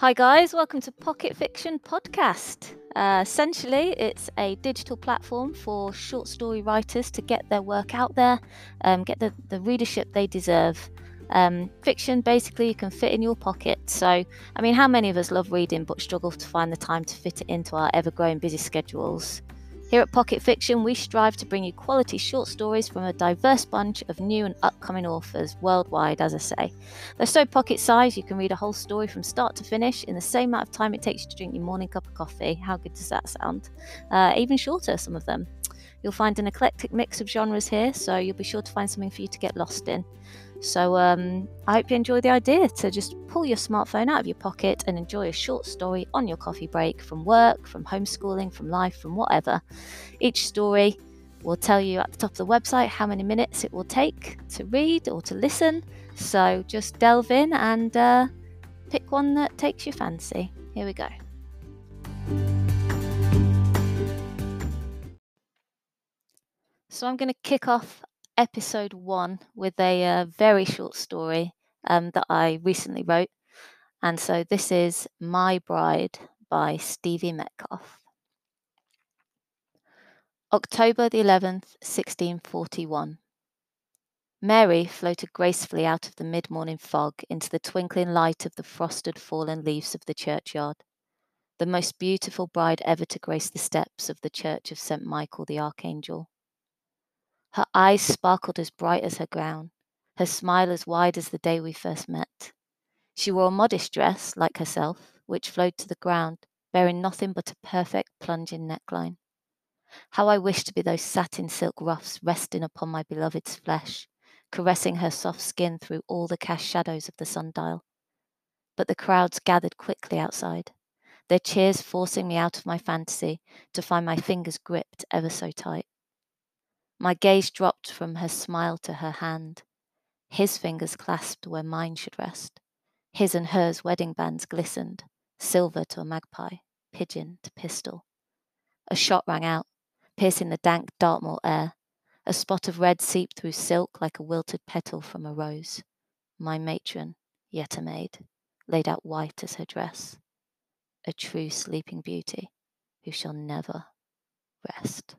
Hi, guys, welcome to Pocket Fiction Podcast. Uh, essentially, it's a digital platform for short story writers to get their work out there, um, get the, the readership they deserve. Um, fiction basically you can fit in your pocket. So, I mean, how many of us love reading but struggle to find the time to fit it into our ever growing busy schedules? Here at Pocket Fiction, we strive to bring you quality short stories from a diverse bunch of new and upcoming authors worldwide, as I say. They're so pocket sized you can read a whole story from start to finish in the same amount of time it takes you to drink your morning cup of coffee. How good does that sound? Uh, even shorter, some of them. You'll find an eclectic mix of genres here, so you'll be sure to find something for you to get lost in. So um, I hope you enjoy the idea to just pull your smartphone out of your pocket and enjoy a short story on your coffee break from work, from homeschooling, from life, from whatever. Each story will tell you at the top of the website how many minutes it will take to read or to listen. So just delve in and uh, pick one that takes your fancy. Here we go. So I'm going to kick off episode one with a uh, very short story um, that I recently wrote. And so this is My Bride by Stevie Metcalfe. October the 11th, 1641. Mary floated gracefully out of the mid morning fog into the twinkling light of the frosted fallen leaves of the churchyard, the most beautiful bride ever to grace the steps of the church of St. Michael the Archangel. Her eyes sparkled as bright as her gown, her smile as wide as the day we first met. She wore a modest dress, like herself, which flowed to the ground, baring nothing but a perfect plunging neckline. How I wished to be those satin silk ruffs resting upon my beloved's flesh, caressing her soft skin through all the cast shadows of the sundial. But the crowds gathered quickly outside, their cheers forcing me out of my fantasy to find my fingers gripped ever so tight. My gaze dropped from her smile to her hand. His fingers clasped where mine should rest. His and hers wedding bands glistened, silver to a magpie, pigeon to pistol. A shot rang out, piercing the dank Dartmoor air. A spot of red seeped through silk like a wilted petal from a rose. My matron, yet a maid, laid out white as her dress. A true sleeping beauty who shall never rest.